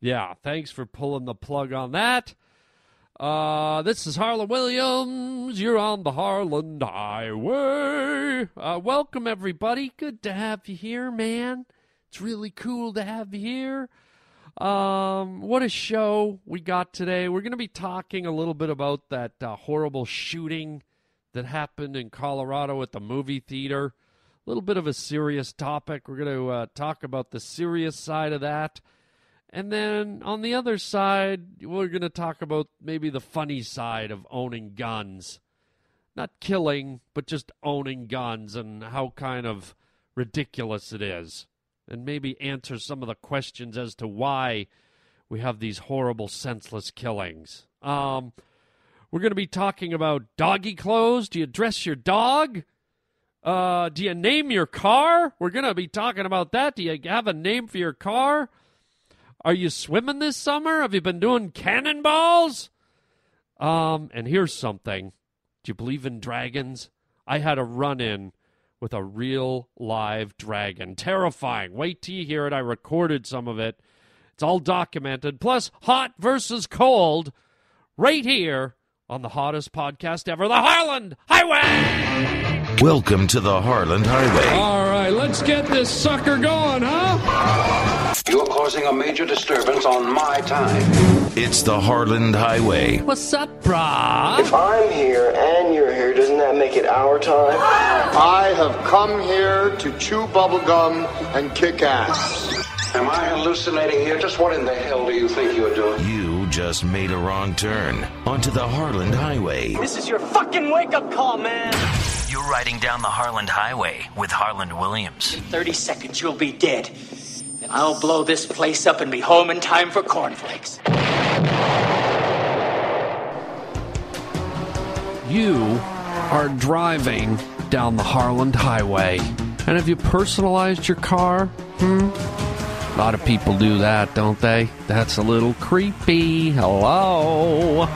Yeah, thanks for pulling the plug on that. Uh, this is Harland Williams. You're on the Harland Highway. Uh, welcome, everybody. Good to have you here, man. It's really cool to have you here. Um, what a show we got today. We're going to be talking a little bit about that uh, horrible shooting that happened in Colorado at the movie theater. A little bit of a serious topic. We're going to uh, talk about the serious side of that. And then on the other side, we're going to talk about maybe the funny side of owning guns. Not killing, but just owning guns and how kind of ridiculous it is. And maybe answer some of the questions as to why we have these horrible, senseless killings. Um, we're going to be talking about doggy clothes. Do you dress your dog? Uh, do you name your car? We're going to be talking about that. Do you have a name for your car? Are you swimming this summer? Have you been doing cannonballs? Um, and here's something. Do you believe in dragons? I had a run in with a real live dragon. Terrifying. Wait till you hear it. I recorded some of it. It's all documented. Plus, hot versus cold right here on the hottest podcast ever, the Harland Highway. Welcome to the Harland Highway. All right, let's get this sucker going, huh? You're causing a major disturbance on my time. It's the Harland Highway. What's up, brah? If I'm here and you're here, doesn't that make it our time? I have come here to chew bubblegum and kick ass. Am I hallucinating here? Just what in the hell do you think you're doing? You just made a wrong turn onto the Harland Highway. This is your fucking wake up call, man. You're riding down the Harland Highway with Harland Williams. In 30 seconds, you'll be dead. And I'll blow this place up and be home in time for cornflakes. You are driving down the Harland Highway. And have you personalized your car? Hmm? A lot of people do that, don't they? That's a little creepy. Hello?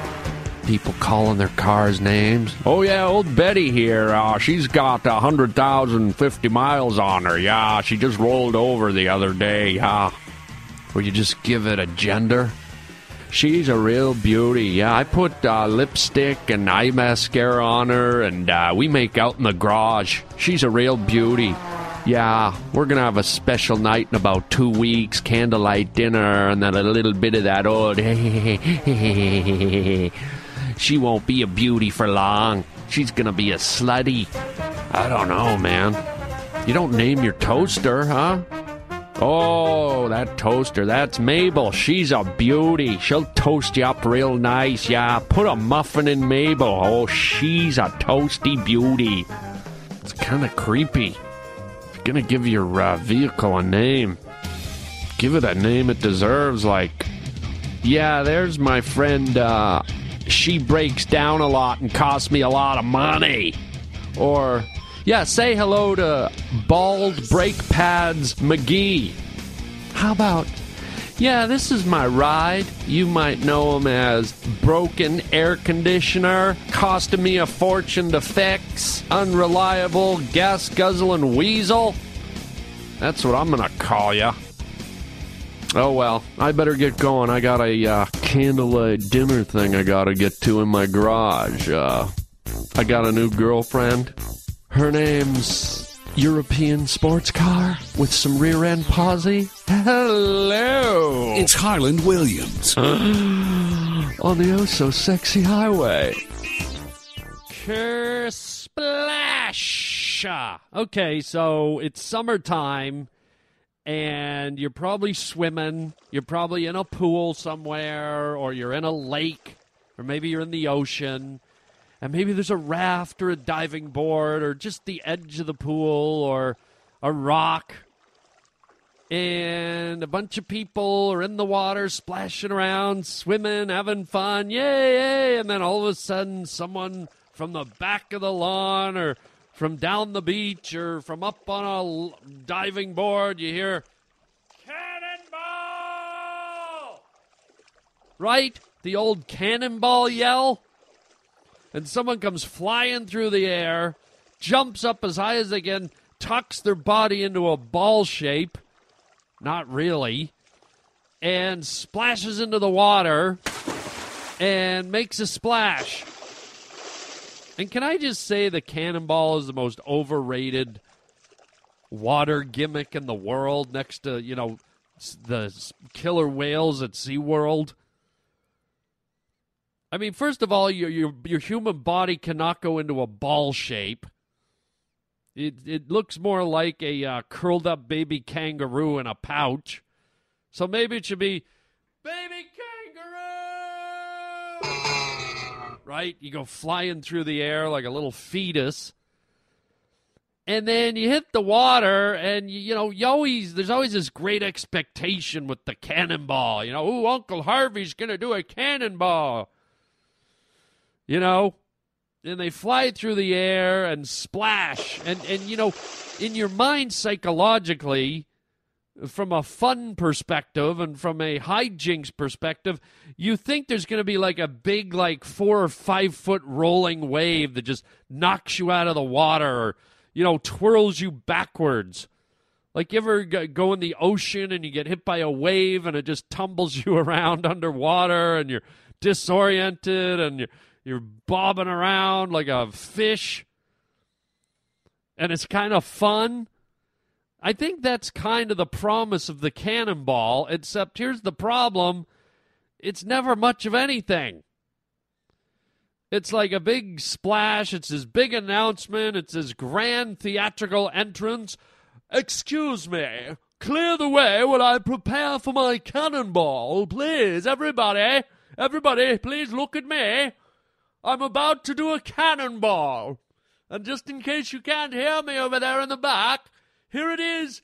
People calling their cars names. Oh, yeah, old Betty here. Uh, she's got a 100,050 miles on her. Yeah, she just rolled over the other day. Yeah. Or you just give it a gender. She's a real beauty. Yeah, I put uh, lipstick and eye mascara on her, and uh, we make out in the garage. She's a real beauty. Yeah, we're gonna have a special night in about two weeks, candlelight dinner, and then a little bit of that old. she won't be a beauty for long. She's gonna be a slutty. I don't know, man. You don't name your toaster, huh? Oh, that toaster. That's Mabel. She's a beauty. She'll toast you up real nice. Yeah, put a muffin in Mabel. Oh, she's a toasty beauty. It's kind of creepy. To give your uh, vehicle a name, give it a name it deserves. Like, yeah, there's my friend. Uh, she breaks down a lot and costs me a lot of money. Or, yeah, say hello to Bald Brake Pads McGee. How about, yeah, this is my ride. You might know him as Broken Air Conditioner, costing me a fortune to fix, Unreliable Gas Guzzling Weasel. That's what I'm gonna call ya. Oh well, I better get going. I got a uh, candlelight dinner thing I gotta get to in my garage. Uh, I got a new girlfriend. Her name's European Sports Car with some rear end posy. Hello! It's Harland Williams. on the oh so sexy highway. Splash! Okay, so it's summertime and you're probably swimming. You're probably in a pool somewhere, or you're in a lake, or maybe you're in the ocean. And maybe there's a raft or a diving board, or just the edge of the pool, or a rock. And a bunch of people are in the water, splashing around, swimming, having fun. Yay, yay. And then all of a sudden, someone from the back of the lawn or from down the beach or from up on a diving board, you hear cannonball! Right? The old cannonball yell? And someone comes flying through the air, jumps up as high as they can, tucks their body into a ball shape. Not really. And splashes into the water and makes a splash. And can I just say the cannonball is the most overrated water gimmick in the world next to, you know, the killer whales at SeaWorld? I mean, first of all, your your your human body cannot go into a ball shape. It it looks more like a uh, curled up baby kangaroo in a pouch. So maybe it should be baby kangaroo. Right? You go flying through the air like a little fetus. And then you hit the water, and you, you know you always there's always this great expectation with the cannonball. You know, ooh, Uncle Harvey's gonna do a cannonball you know and they fly through the air and splash. And and you know in your mind psychologically from a fun perspective and from a hijinks perspective you think there's going to be like a big like four or five foot rolling wave that just knocks you out of the water or you know twirls you backwards. Like you ever go in the ocean and you get hit by a wave and it just tumbles you around underwater and you're disoriented and you're you're bobbing around like a fish and it's kind of fun. I think that's kind of the promise of the cannonball, except here's the problem it's never much of anything. It's like a big splash, it's his big announcement, it's his grand theatrical entrance. Excuse me, clear the way while I prepare for my cannonball, please, everybody. Everybody, please look at me. I'm about to do a cannonball. And just in case you can't hear me over there in the back, here it is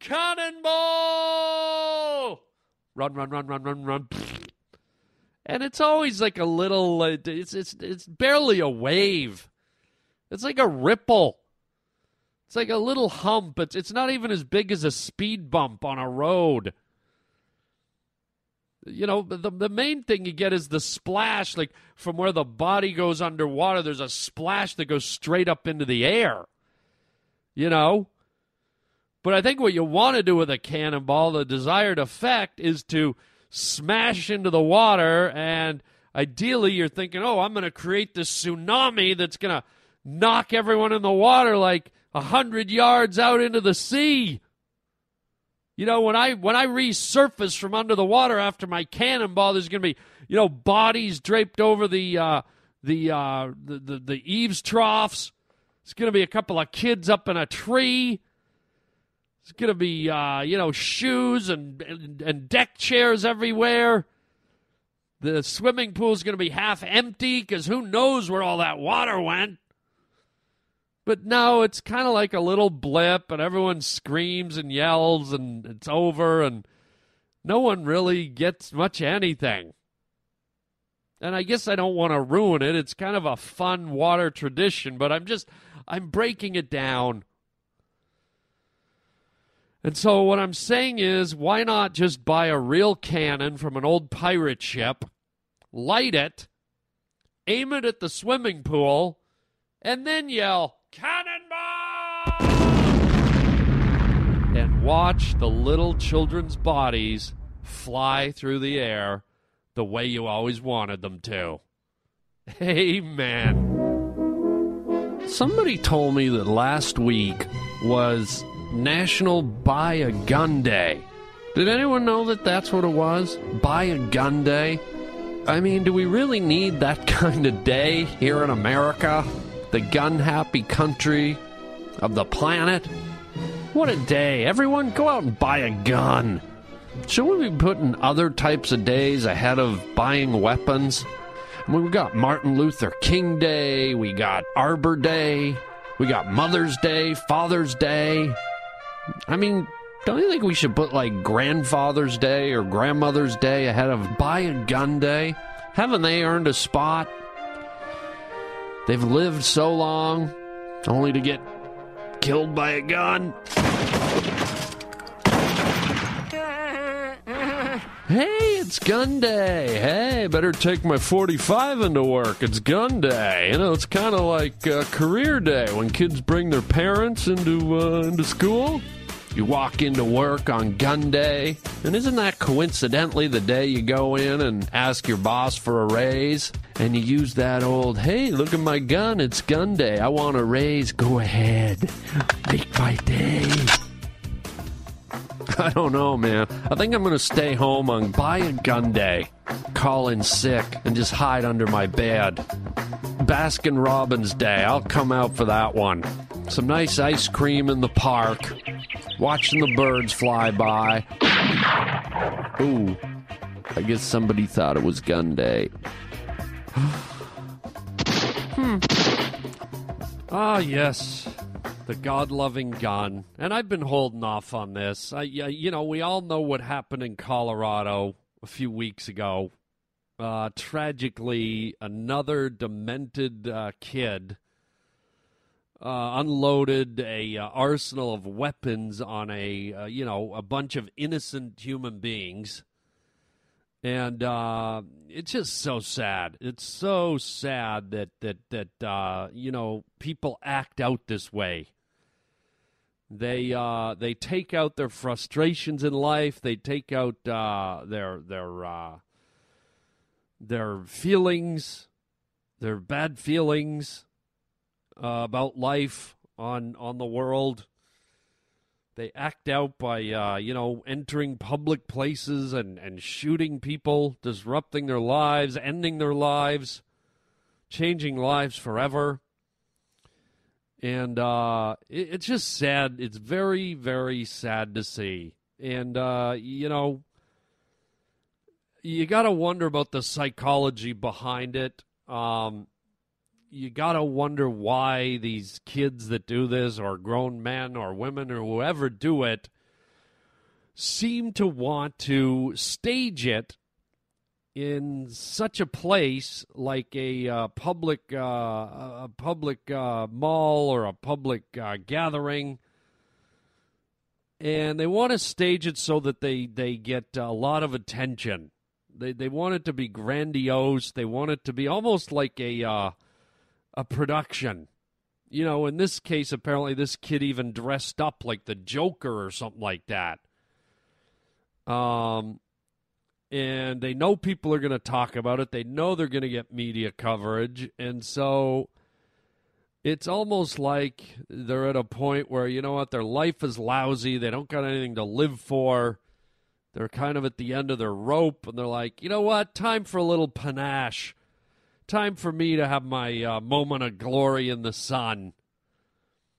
Cannonball! Run, run, run, run, run, run. And it's always like a little, uh, it's, it's, it's barely a wave. It's like a ripple. It's like a little hump. It's, it's not even as big as a speed bump on a road you know the the main thing you get is the splash like from where the body goes underwater there's a splash that goes straight up into the air you know? But i think what you want to do with a cannonball the desired effect is to smash into the water and ideally you're thinking oh i'm going to create this tsunami that's going to knock everyone in the water like a hundred yards out into the sea you know, when I when I resurface from under the water after my cannonball, there's going to be you know bodies draped over the uh, the, uh, the the the eaves troughs. It's going to be a couple of kids up in a tree. It's going to be uh, you know shoes and, and and deck chairs everywhere. The swimming pool is going to be half empty because who knows where all that water went. But no, it's kind of like a little blip, and everyone screams and yells, and it's over, and no one really gets much anything. And I guess I don't want to ruin it. It's kind of a fun water tradition, but I'm just, I'm breaking it down. And so what I'm saying is, why not just buy a real cannon from an old pirate ship, light it, aim it at the swimming pool, and then yell, Cannonball! And watch the little children's bodies fly through the air the way you always wanted them to. Amen. Somebody told me that last week was National Buy a Gun Day. Did anyone know that that's what it was? Buy a Gun Day? I mean, do we really need that kind of day here in America? The gun happy country of the planet? What a day. Everyone go out and buy a gun. Shouldn't we be putting other types of days ahead of buying weapons? I mean, we got Martin Luther King Day, we got Arbor Day, we got Mother's Day, Father's Day. I mean, don't you think we should put like Grandfather's Day or Grandmother's Day ahead of Buy a Gun Day? Haven't they earned a spot? They've lived so long only to get killed by a gun. Hey, it's gun day. Hey, better take my 45 into work. It's gun day. You know, it's kind of like uh, career day when kids bring their parents into uh, into school. You walk into work on gun day, and isn't that coincidentally the day you go in and ask your boss for a raise? And you use that old, hey, look at my gun, it's gun day. I want a raise. Go ahead. Make my day. I don't know, man. I think I'm going to stay home on buy a gun day, call in sick, and just hide under my bed. Baskin Robbins Day. I'll come out for that one. Some nice ice cream in the park, watching the birds fly by. Ooh, I guess somebody thought it was gun day. hmm. Ah, yes. The God loving gun. And I've been holding off on this. I, you know, we all know what happened in Colorado a few weeks ago. Uh, tragically, another demented uh, kid uh, unloaded a uh, arsenal of weapons on a uh, you know a bunch of innocent human beings, and uh, it's just so sad. It's so sad that that that you know people act out this way. They they take out their frustrations in life. They take out their their their feelings, their bad feelings uh, about life on on the world. They act out by uh, you know entering public places and and shooting people, disrupting their lives, ending their lives, changing lives forever. And uh, it, it's just sad. It's very very sad to see. And uh, you know, you got to wonder about the psychology behind it. Um, you got to wonder why these kids that do this, or grown men or women or whoever do it, seem to want to stage it in such a place like a uh, public uh, a public uh, mall or a public uh, gathering. And they want to stage it so that they they get a lot of attention. They they want it to be grandiose. They want it to be almost like a uh, a production. You know, in this case, apparently this kid even dressed up like the Joker or something like that. Um, and they know people are going to talk about it. They know they're going to get media coverage, and so it's almost like they're at a point where you know what, their life is lousy. They don't got anything to live for. They're kind of at the end of their rope, and they're like, you know what, time for a little panache Time for me to have my uh, moment of glory in the sun.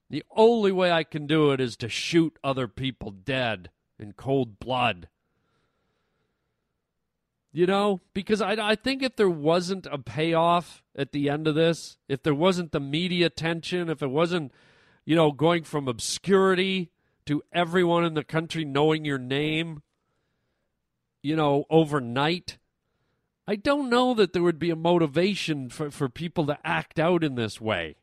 The only way I can do it is to shoot other people dead in cold blood. You know, because I, I think if there wasn't a payoff at the end of this, if there wasn't the media attention, if it wasn't, you know, going from obscurity to everyone in the country knowing your name, you know, overnight, I don't know that there would be a motivation for, for people to act out in this way.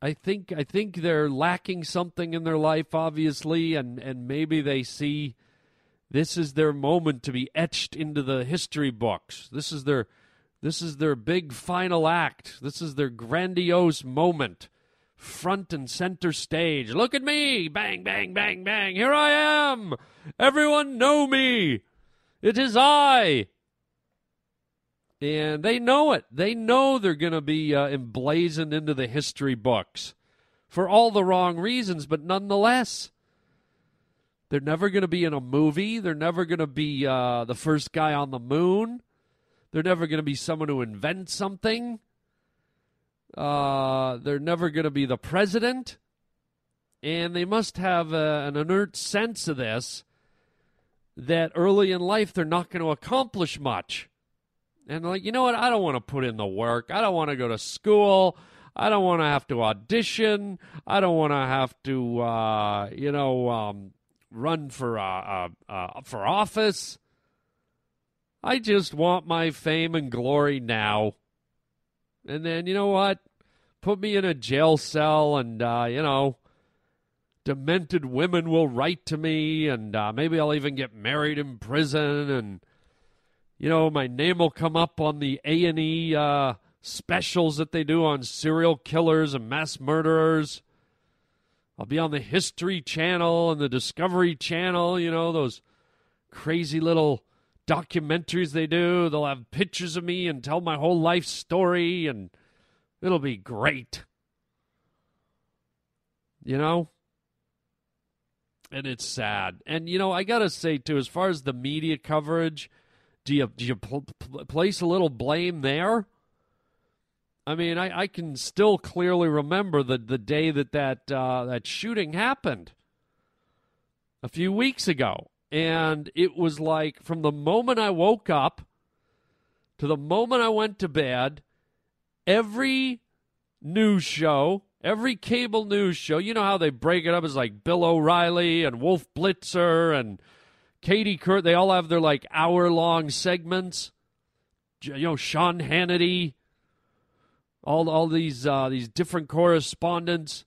I think I think they're lacking something in their life, obviously, and, and maybe they see this is their moment to be etched into the history books. This is their this is their big final act. This is their grandiose moment. Front and center stage. Look at me! Bang, bang, bang, bang. Here I am! Everyone know me! It is I! And they know it. They know they're going to be uh, emblazoned into the history books for all the wrong reasons, but nonetheless, they're never going to be in a movie. They're never going to be uh, the first guy on the moon. They're never going to be someone who invents something. Uh, they're never going to be the president. And they must have uh, an inert sense of this that early in life they're not going to accomplish much and like, you know what? I don't want to put in the work. I don't want to go to school. I don't want to have to audition. I don't want to have to, uh, you know, um, run for uh, uh, uh, for office. I just want my fame and glory now. And then, you know what? Put me in a jail cell and, uh, you know, demented women will write to me, and uh, maybe I'll even get married in prison, and you know my name will come up on the A and E uh, specials that they do on serial killers and mass murderers. I'll be on the History Channel and the Discovery Channel. You know those crazy little documentaries they do. They'll have pictures of me and tell my whole life story, and it'll be great. You know? And it's sad. And, you know, I got to say, too, as far as the media coverage, do you, do you pl- pl- place a little blame there? I mean, I, I can still clearly remember the, the day that that, uh, that shooting happened a few weeks ago. And it was like from the moment I woke up to the moment I went to bed, every news show, every cable news show, you know how they break it up as like Bill O'Reilly and Wolf Blitzer and Katie Couric, they all have their like hour long segments. You know, Sean Hannity, all all these uh, these different correspondents,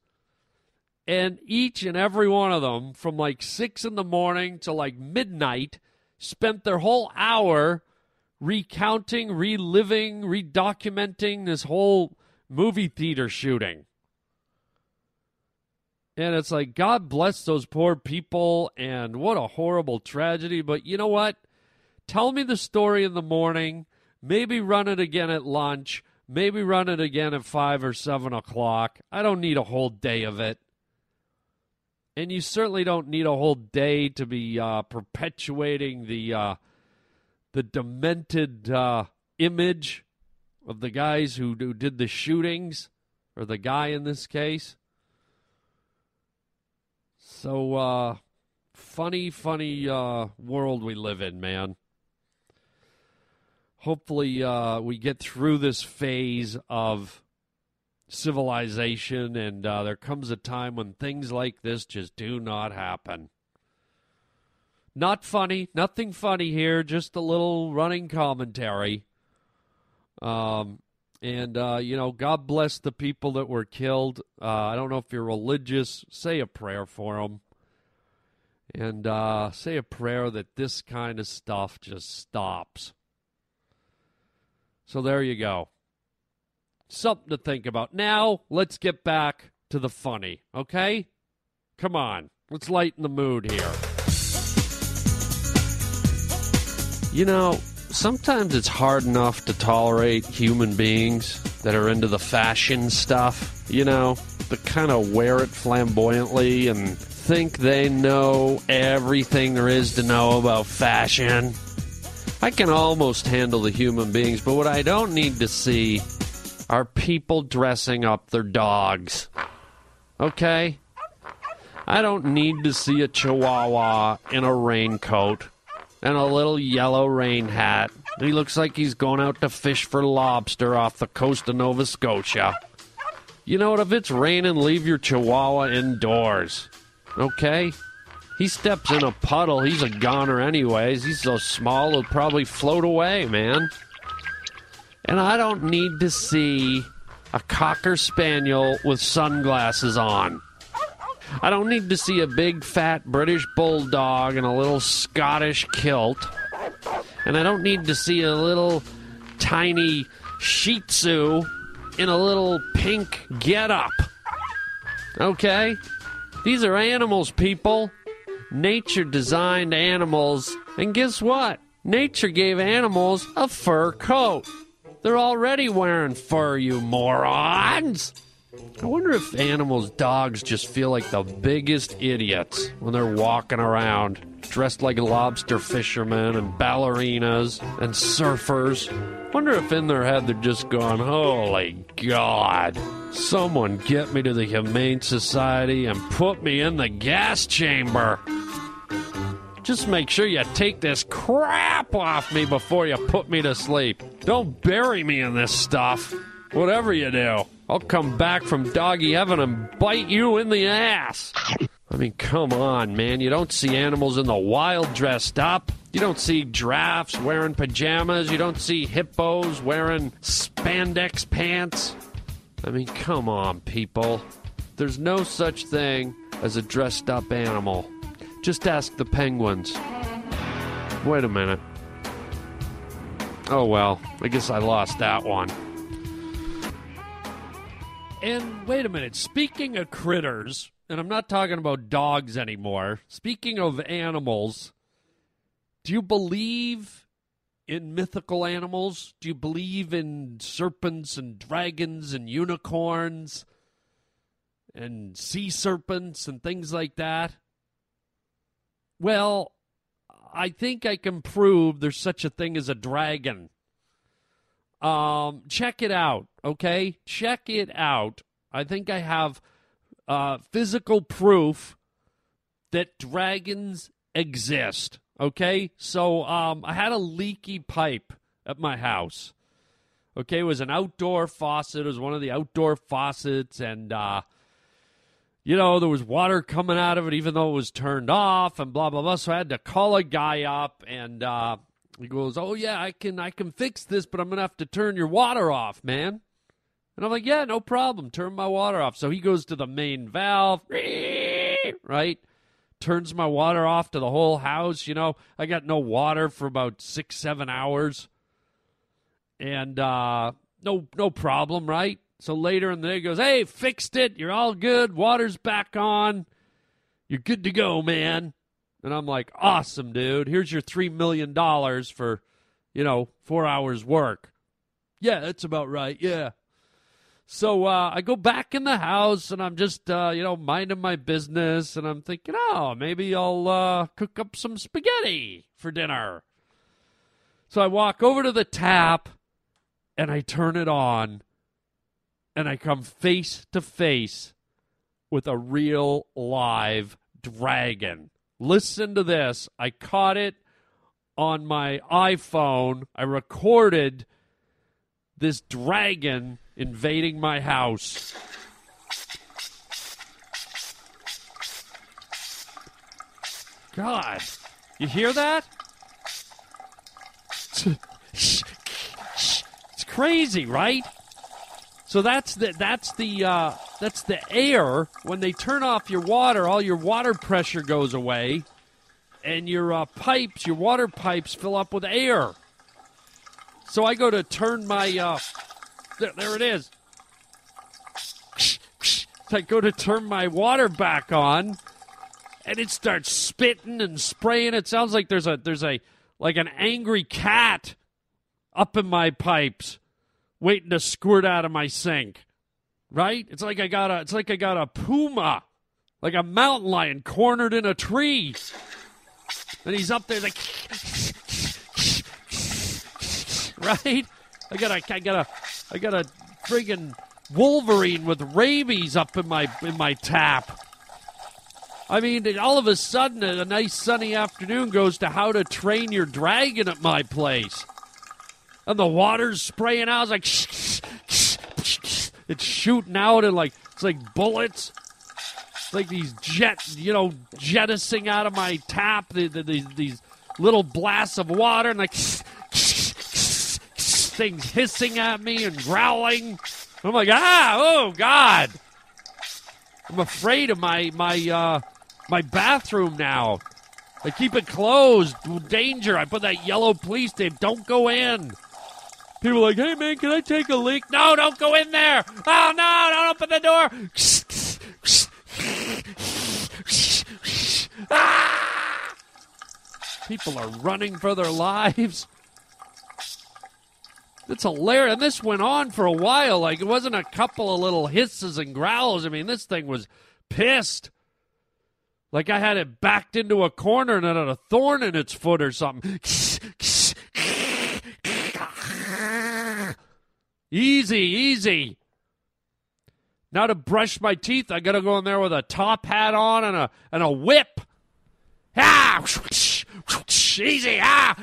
and each and every one of them, from like six in the morning to like midnight, spent their whole hour recounting, reliving, redocumenting this whole movie theater shooting. And it's like, God bless those poor people, and what a horrible tragedy. But you know what? Tell me the story in the morning, maybe run it again at lunch, maybe run it again at 5 or 7 o'clock. I don't need a whole day of it. And you certainly don't need a whole day to be uh, perpetuating the uh, the demented uh, image of the guys who, who did the shootings, or the guy in this case. So, uh, funny, funny uh, world we live in, man. Hopefully, uh, we get through this phase of civilization, and uh, there comes a time when things like this just do not happen. Not funny, nothing funny here, just a little running commentary. Um, and, uh, you know, God bless the people that were killed. Uh, I don't know if you're religious, say a prayer for them. And uh, say a prayer that this kind of stuff just stops. So there you go. Something to think about. Now, let's get back to the funny, okay? Come on, let's lighten the mood here. You know, sometimes it's hard enough to tolerate human beings that are into the fashion stuff, you know, that kind of wear it flamboyantly and think they know everything there is to know about fashion. I can almost handle the human beings, but what I don't need to see are people dressing up their dogs. Okay? I don't need to see a chihuahua in a raincoat and a little yellow rain hat. He looks like he's going out to fish for lobster off the coast of Nova Scotia. You know what? If it's raining, leave your chihuahua indoors. Okay? He steps in a puddle, he's a goner anyways. He's so small, he'll probably float away, man. And I don't need to see a cocker spaniel with sunglasses on. I don't need to see a big fat British bulldog in a little Scottish kilt. And I don't need to see a little tiny Shih Tzu in a little pink getup. Okay? These are animals, people. Nature designed animals. And guess what? Nature gave animals a fur coat. They're already wearing fur, you morons! I wonder if animals, dogs, just feel like the biggest idiots when they're walking around dressed like lobster fishermen and ballerinas and surfers. Wonder if in their head they're just going, Holy God, someone get me to the Humane Society and put me in the gas chamber. Just make sure you take this crap off me before you put me to sleep. Don't bury me in this stuff. Whatever you do, I'll come back from doggy heaven and bite you in the ass. I mean, come on, man. You don't see animals in the wild dressed up. You don't see giraffes wearing pajamas. You don't see hippos wearing spandex pants. I mean, come on, people. There's no such thing as a dressed up animal. Just ask the penguins. Wait a minute. Oh well, I guess I lost that one. And wait a minute, speaking of critters, and I'm not talking about dogs anymore, speaking of animals, do you believe in mythical animals? Do you believe in serpents and dragons and unicorns and sea serpents and things like that? Well, I think I can prove there's such a thing as a dragon. Um, check it out, okay? Check it out. I think I have uh, physical proof that dragons exist. Okay, so um, I had a leaky pipe at my house. Okay, it was an outdoor faucet. It was one of the outdoor faucets, and uh, you know there was water coming out of it, even though it was turned off, and blah blah blah. So I had to call a guy up, and uh, he goes, "Oh yeah, I can I can fix this, but I'm gonna have to turn your water off, man." And I'm like, "Yeah, no problem. Turn my water off." So he goes to the main valve, right? turns my water off to the whole house. You know, I got no water for about six, seven hours. And uh, no no problem, right? So later in the day he goes, Hey, fixed it, you're all good, water's back on. You're good to go, man. And I'm like, Awesome, dude. Here's your three million dollars for, you know, four hours work. Yeah, that's about right. Yeah. So uh, I go back in the house and I'm just, uh, you know, minding my business and I'm thinking, oh, maybe I'll uh, cook up some spaghetti for dinner. So I walk over to the tap and I turn it on and I come face to face with a real live dragon. Listen to this. I caught it on my iPhone. I recorded this dragon invading my house. God, you hear that? It's crazy, right? So that's the that's the uh, that's the air. When they turn off your water, all your water pressure goes away, and your uh, pipes, your water pipes, fill up with air. So I go to turn my uh, there, there it is. I go to turn my water back on, and it starts spitting and spraying. It sounds like there's a there's a like an angry cat up in my pipes, waiting to squirt out of my sink. Right? It's like I got a it's like I got a puma, like a mountain lion cornered in a tree, and he's up there like, right? I got a I got a I got a friggin' Wolverine with rabies up in my in my tap. I mean, all of a sudden, a nice sunny afternoon goes to how to train your dragon at my place, and the water's spraying out. It's like it's shooting out and like it's like bullets. Like these jets, you know, jettisoning out of my tap. The, the, these little blasts of water and like things hissing at me and growling. I'm like, ah, oh God. I'm afraid of my my uh, my bathroom now. I keep it closed. Danger. I put that yellow police tape. Don't go in. People like, hey man, can I take a leak? No, don't go in there. Oh no, don't open the door. ah! People are running for their lives. It's hilarious. And this went on for a while. Like, it wasn't a couple of little hisses and growls. I mean, this thing was pissed. Like, I had it backed into a corner and it had a thorn in its foot or something. Easy, easy. Now to brush my teeth, I got to go in there with a top hat on and a and a whip. Ah, easy. Ah.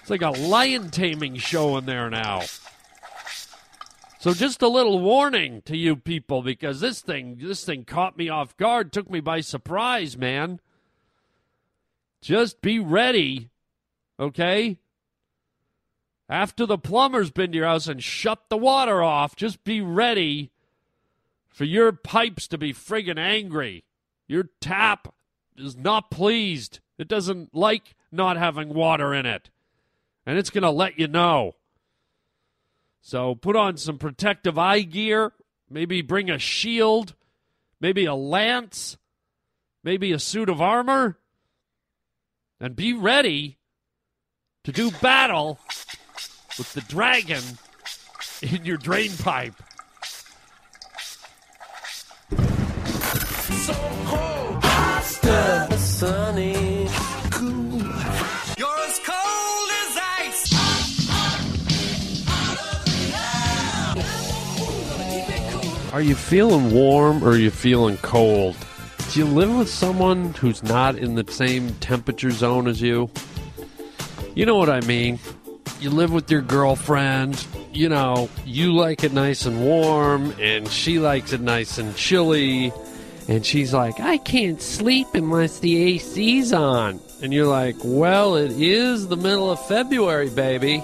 It's like a lion taming show in there now. So just a little warning to you people because this thing this thing caught me off guard, took me by surprise, man. Just be ready. Okay? After the plumber's been to your house and shut the water off, just be ready for your pipes to be friggin' angry. Your tap is not pleased. It doesn't like not having water in it. And it's going to let you know. So put on some protective eye gear. Maybe bring a shield. Maybe a lance. Maybe a suit of armor. And be ready to do battle with the dragon in your drain pipe. Are you feeling warm or are you feeling cold? Do you live with someone who's not in the same temperature zone as you? You know what I mean. You live with your girlfriend, you know, you like it nice and warm, and she likes it nice and chilly, and she's like, I can't sleep unless the AC's on. And you're like, well, it is the middle of February, baby.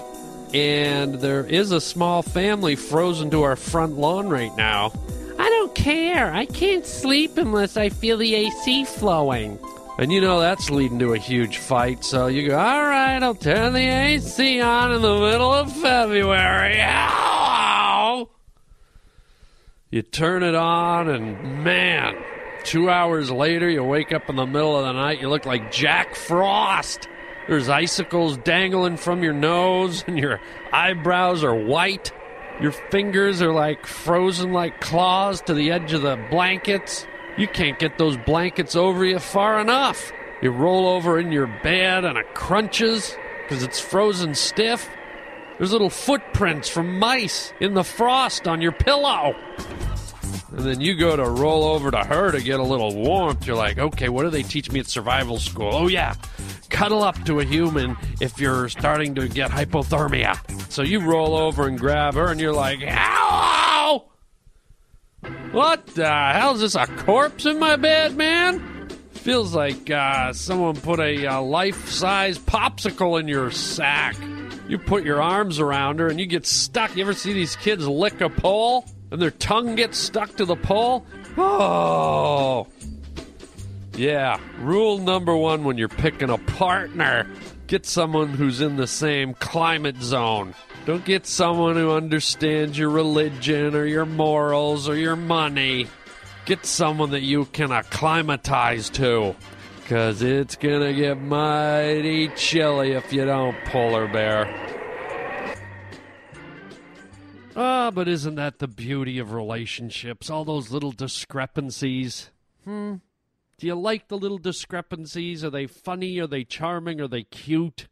And there is a small family frozen to our front lawn right now. I don't care. I can't sleep unless I feel the AC flowing. And you know that's leading to a huge fight, so you go, all right, I'll turn the AC on in the middle of February. Ow! You turn it on, and man, two hours later, you wake up in the middle of the night, you look like Jack Frost. There's icicles dangling from your nose, and your eyebrows are white. Your fingers are like frozen like claws to the edge of the blankets. You can't get those blankets over you far enough. You roll over in your bed and it crunches because it's frozen stiff. There's little footprints from mice in the frost on your pillow. And then you go to roll over to her to get a little warmth. You're like, okay, what do they teach me at survival school? Oh, yeah, cuddle up to a human if you're starting to get hypothermia. So you roll over and grab her, and you're like, ow! What the hell is this? A corpse in my bed, man? Feels like uh, someone put a uh, life size popsicle in your sack. You put your arms around her and you get stuck. You ever see these kids lick a pole and their tongue gets stuck to the pole? Oh. Yeah, rule number one when you're picking a partner get someone who's in the same climate zone. Don't get someone who understands your religion or your morals or your money. Get someone that you can acclimatize to. Because it's going to get mighty chilly if you don't, polar bear. Ah, but isn't that the beauty of relationships? All those little discrepancies. Hmm. Do you like the little discrepancies? Are they funny? Are they charming? Are they cute?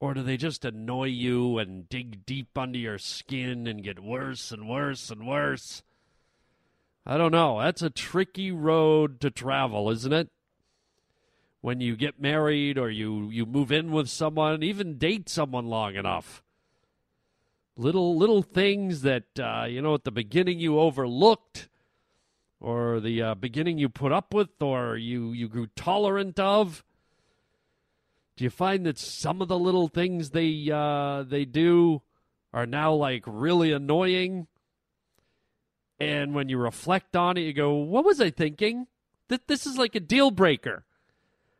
Or do they just annoy you and dig deep under your skin and get worse and worse and worse? I don't know. That's a tricky road to travel, isn't it? When you get married or you, you move in with someone, even date someone long enough. Little little things that uh, you know at the beginning you overlooked, or the uh, beginning you put up with, or you you grew tolerant of. Do you find that some of the little things they uh, they do are now like really annoying? And when you reflect on it, you go, "What was I thinking? That this is like a deal breaker.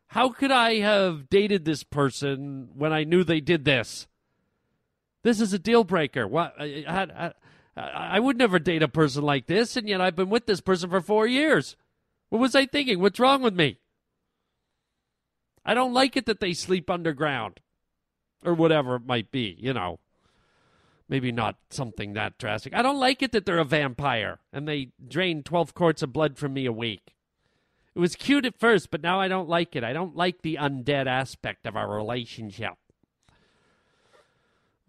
How could I have dated this person when I knew they did this? This is a deal breaker. What? I, I, I, would never date a person like this, and yet I've been with this person for four years. What was I thinking? What's wrong with me? I don't like it that they sleep underground or whatever it might be, you know. Maybe not something that drastic. I don't like it that they're a vampire and they drain 12 quarts of blood from me a week. It was cute at first, but now I don't like it. I don't like the undead aspect of our relationship.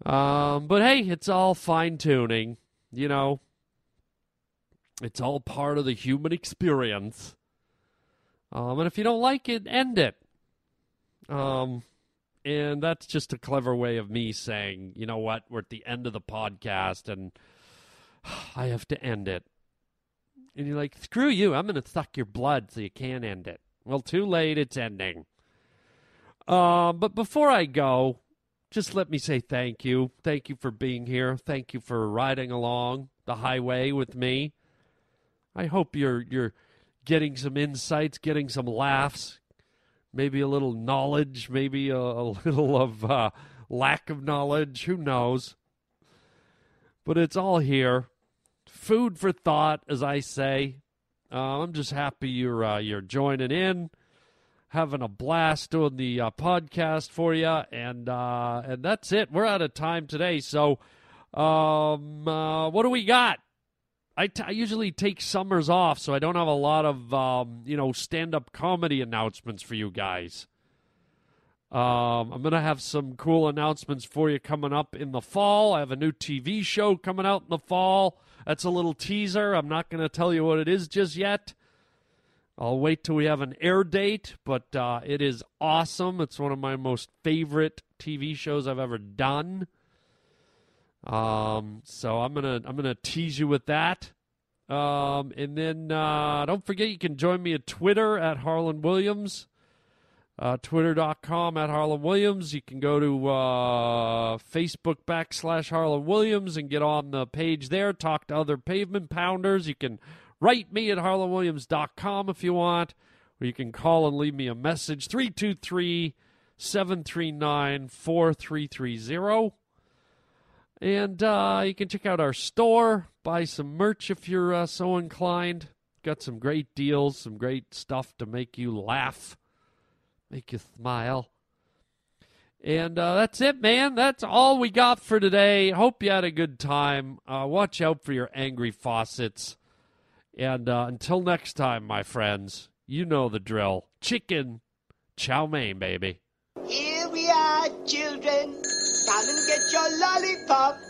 Um, but hey, it's all fine tuning, you know. It's all part of the human experience. Um, and if you don't like it, end it. Um, and that's just a clever way of me saying, you know what, we're at the end of the podcast and I have to end it. And you're like, screw you, I'm going to suck your blood so you can't end it. Well, too late, it's ending. Um, but before I go, just let me say thank you. Thank you for being here. Thank you for riding along the highway with me. I hope you're you're getting some insights, getting some laughs, maybe a little knowledge, maybe a, a little of uh, lack of knowledge. Who knows? But it's all here. Food for thought, as I say. Uh, I'm just happy you're uh, you're joining in, having a blast doing the uh, podcast for you, and uh, and that's it. We're out of time today, so um, uh, what do we got? I, t- I usually take summers off, so I don't have a lot of um, you know stand up comedy announcements for you guys. Um, I'm gonna have some cool announcements for you coming up in the fall. I have a new TV show coming out in the fall. That's a little teaser. I'm not gonna tell you what it is just yet. I'll wait till we have an air date, but uh, it is awesome. It's one of my most favorite TV shows I've ever done. Um, so I'm gonna I'm gonna tease you with that. Um, and then uh, don't forget you can join me at Twitter at Harland Williams. Uh, Twitter.com at Harland Williams. You can go to uh, Facebook backslash Harland Williams and get on the page there. Talk to other pavement pounders. You can write me at harlandwilliams.com if you want, or you can call and leave me a message 323 739 4330. And uh, you can check out our store, buy some merch if you're uh, so inclined. Got some great deals, some great stuff to make you laugh, make you smile. And uh, that's it, man. That's all we got for today. Hope you had a good time. Uh, watch out for your angry faucets. And uh, until next time, my friends, you know the drill. Chicken, chow mein, baby. Here we are, children. Come and get your lollipop.